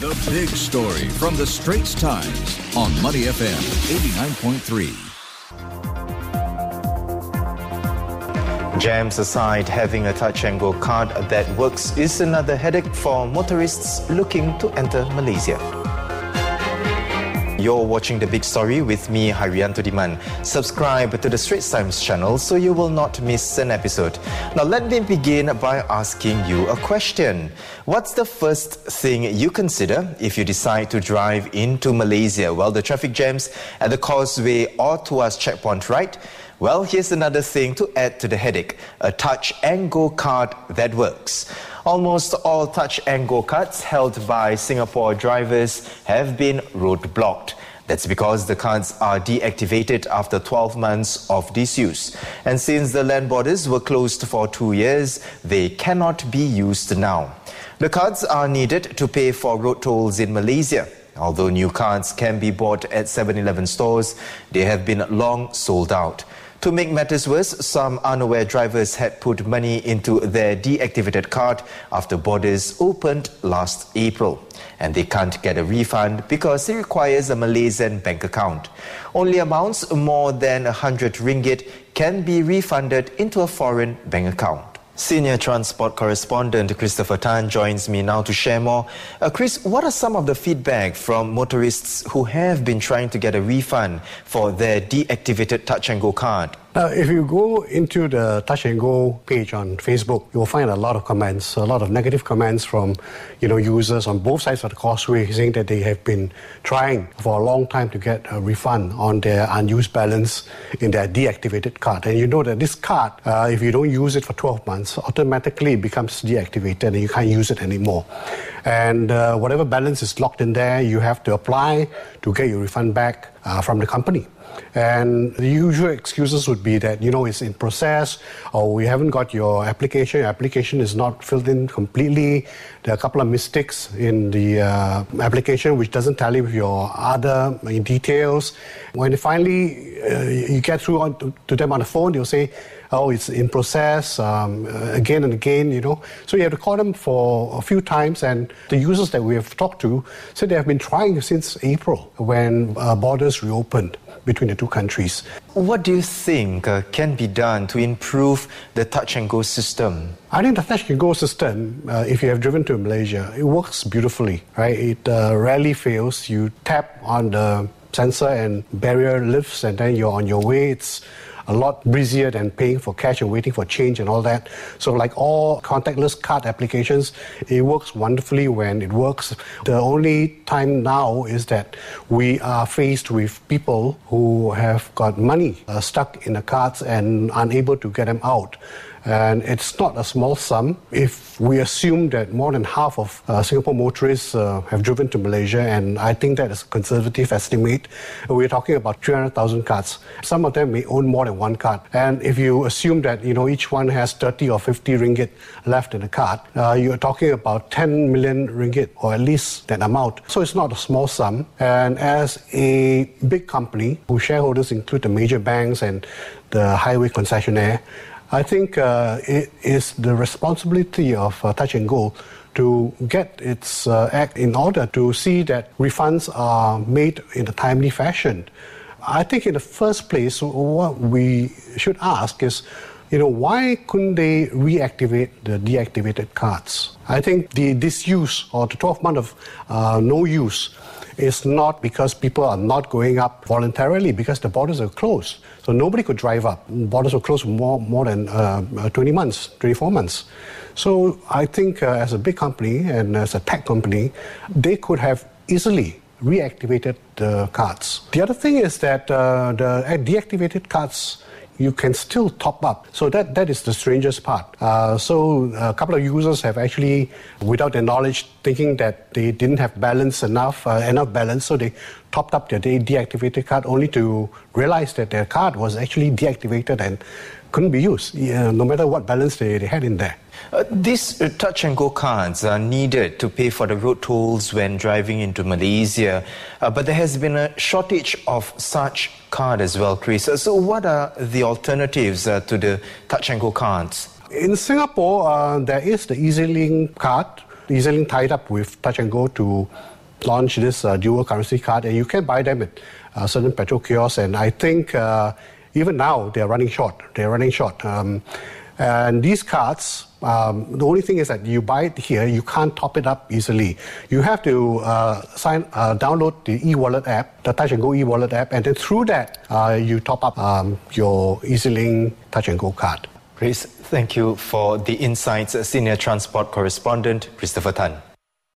The big story from the Straits Times on Money FM 89.3. Jams aside, having a touch and go card that works is another headache for motorists looking to enter Malaysia. You're watching The Big Story with me, Harianto Diman. Subscribe to the Straits Times channel so you will not miss an episode. Now, let me begin by asking you a question. What's the first thing you consider if you decide to drive into Malaysia? Well, the traffic jams at the causeway or Tuas checkpoint, right? Well, here's another thing to add to the headache a touch and go card that works. Almost all touch and go cards held by Singapore drivers have been roadblocked. That's because the cards are deactivated after 12 months of disuse. And since the land borders were closed for two years, they cannot be used now. The cards are needed to pay for road tolls in Malaysia. Although new cards can be bought at 7 Eleven stores, they have been long sold out. To make matters worse, some unaware drivers had put money into their deactivated card after borders opened last April. And they can't get a refund because it requires a Malaysian bank account. Only amounts more than 100 ringgit can be refunded into a foreign bank account. Senior transport correspondent Christopher Tan joins me now to share more. Uh, Chris, what are some of the feedback from motorists who have been trying to get a refund for their deactivated touch and go card? Now, if you go into the Touch and Go page on Facebook, you will find a lot of comments, a lot of negative comments from, you know, users on both sides of the causeway saying that they have been trying for a long time to get a refund on their unused balance in their deactivated card. And you know that this card, uh, if you don't use it for 12 months, automatically becomes deactivated and you can't use it anymore. And uh, whatever balance is locked in there, you have to apply to get your refund back uh, from the company. And the usual excuses would be that, you know, it's in process or we haven't got your application. Your application is not filled in completely. There are a couple of mistakes in the uh, application which doesn't tally with your other details. When finally uh, you get through to, them on the phone, they'll say, oh, it's in process um, again and again, you know. So you have to call them for a few times, and the users that we have talked to said they have been trying since April when uh, borders reopened between the two countries. What do you think uh, can be done to improve the touch and go system? I think the touch and go system, uh, if you have driven to Malaysia, it works beautifully, right? It uh, rarely fails. You tap on the sensor and barrier lifts, and then you're on your way. It's a lot breezier than paying for cash and waiting for change and all that. So, like all contactless card applications, it works wonderfully when it works. The only time now is that we are faced with people who have got money uh, stuck in the cards and unable to get them out. And it's not a small sum. If we assume that more than half of uh, Singapore motorists uh, have driven to Malaysia, and I think that is a conservative estimate, we're talking about 300,000 cards. Some of them may own more than one card. And if you assume that you know each one has 30 or 50 ringgit left in the card, uh, you're talking about 10 million ringgit, or at least that amount. So it's not a small sum. And as a big company, whose shareholders include the major banks and the highway concessionaire, I think uh, it is the responsibility of uh, Touch and Go to get its uh, act in order to see that refunds are made in a timely fashion. I think in the first place, what we should ask is, you know, why couldn't they reactivate the deactivated cards? I think the disuse or the 12 month of uh, no use is not because people are not going up voluntarily because the borders are closed. So nobody could drive up. Borders were closed for more, more than uh, uh 20 months, 24 months. So I think uh, as a big company and as a tech company, they could have easily reactivated the cards. The other thing is that uh, the deactivated cards you can still top up. So that, that is the strangest part. Uh, so a couple of users have actually, without their knowledge, thinking that they didn't have balance enough, uh, enough balance, so they topped up their deactivated card only to realize that their card was actually deactivated and couldn't be used, no matter what balance they, they had in there. Uh, these uh, touch and go cards are needed to pay for the road tolls when driving into Malaysia, uh, but there has been a shortage of such card as well, Chris. Uh, so, what are the alternatives uh, to the touch and go cards? In Singapore, there is the EZ-Link card EZ-Link tied up with Touch and Go to launch this dual currency card, and you can buy them at certain petrol kiosks. And I think even now they're running short. They're running short. Um, and these cards, um, the only thing is that you buy it here, you can't top it up easily. You have to uh, sign, uh, download the e-wallet app, the Touch and Go e-wallet app, and then through that uh, you top up um, your EZ-Link Touch and Go card. Chris, thank you for the insights, Senior Transport Correspondent Christopher Tan.